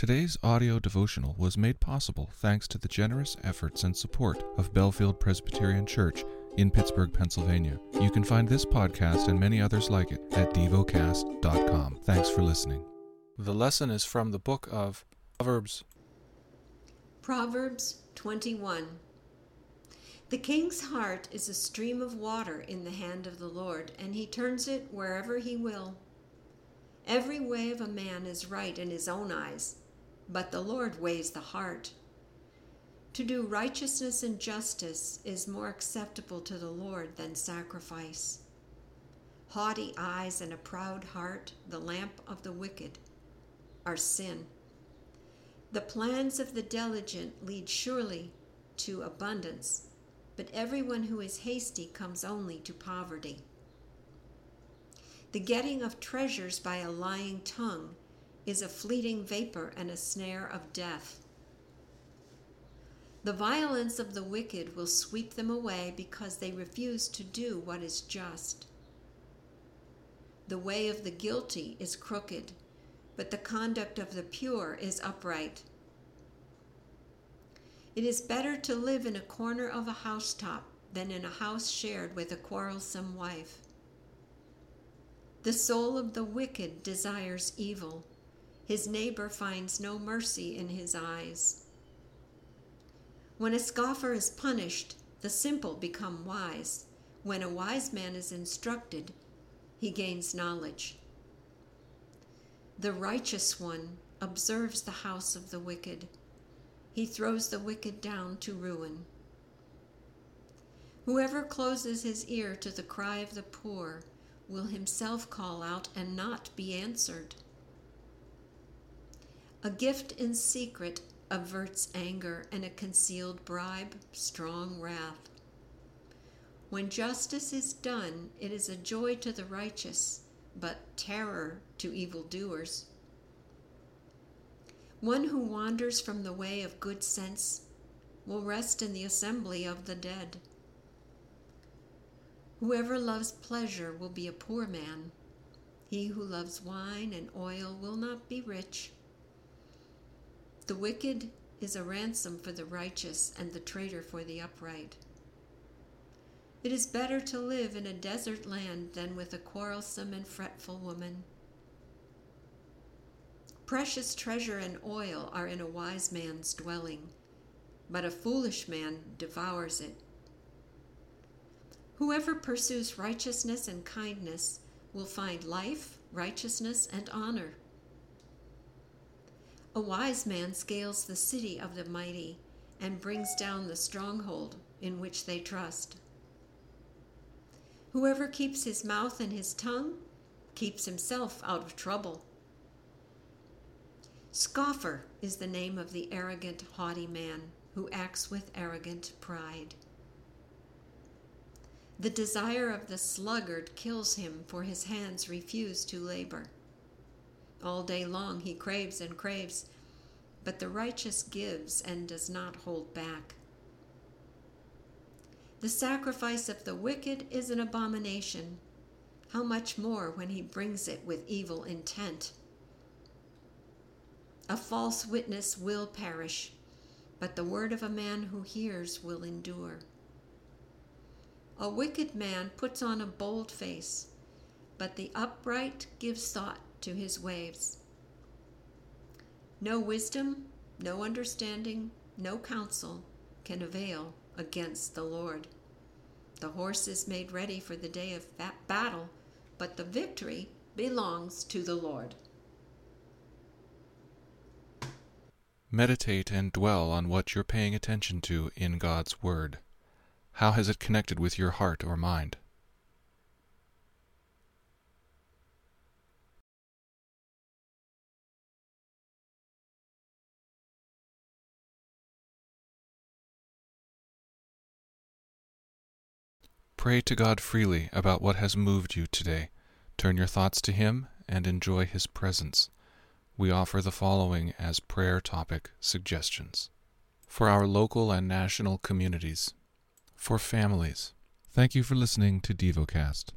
Today's audio devotional was made possible thanks to the generous efforts and support of Bellefield Presbyterian Church in Pittsburgh, Pennsylvania. You can find this podcast and many others like it at devocast.com. Thanks for listening. The lesson is from the book of Proverbs. Proverbs 21 The king's heart is a stream of water in the hand of the Lord, and he turns it wherever he will. Every way of a man is right in his own eyes but the Lord weighs the heart. To do righteousness and justice is more acceptable to the Lord than sacrifice. Haughty eyes and a proud heart, the lamp of the wicked, are sin. The plans of the diligent lead surely to abundance, but everyone who is hasty comes only to poverty. The getting of treasures by a lying tongue is a fleeting vapor and a snare of death. The violence of the wicked will sweep them away because they refuse to do what is just. The way of the guilty is crooked, but the conduct of the pure is upright. It is better to live in a corner of a housetop than in a house shared with a quarrelsome wife. The soul of the wicked desires evil his neighbor finds no mercy in his eyes. When a scoffer is punished, the simple become wise. When a wise man is instructed, he gains knowledge. The righteous one observes the house of the wicked. He throws the wicked down to ruin. Whoever closes his ear to the cry of the poor will himself call out and not be answered. A gift in secret averts anger, and a concealed bribe, strong wrath. When justice is done, it is a joy to the righteous, but terror to evildoers. One who wanders from the way of good sense will rest in the assembly of the dead. Whoever loves pleasure will be a poor man. He who loves wine and oil will not be rich. The wicked is a ransom for the righteous, and the traitor for the upright. It is better to live in a desert land than with a quarrelsome and fretful woman. Precious treasure and oil are in a wise man's dwelling, but a foolish man devours it. Whoever pursues righteousness and kindness will find life, righteousness, and honor. A wise man scales the city of the mighty and brings down the stronghold in which they trust. Whoever keeps his mouth and his tongue keeps himself out of trouble. Scoffer is the name of the arrogant, haughty man who acts with arrogant pride. The desire of the sluggard kills him, for his hands refuse to labor. All day long he craves and craves, but the righteous gives and does not hold back. The sacrifice of the wicked is an abomination. How much more when he brings it with evil intent? A false witness will perish, but the word of a man who hears will endure. A wicked man puts on a bold face, but the upright gives thought to his waves. No wisdom, no understanding, no counsel can avail against the Lord. The horse is made ready for the day of battle, but the victory belongs to the Lord. Meditate and dwell on what you're paying attention to in God's Word. How has it connected with your heart or mind? Pray to God freely about what has moved you today. Turn your thoughts to Him and enjoy His presence. We offer the following as prayer topic suggestions for our local and national communities, for families. Thank you for listening to DevoCast.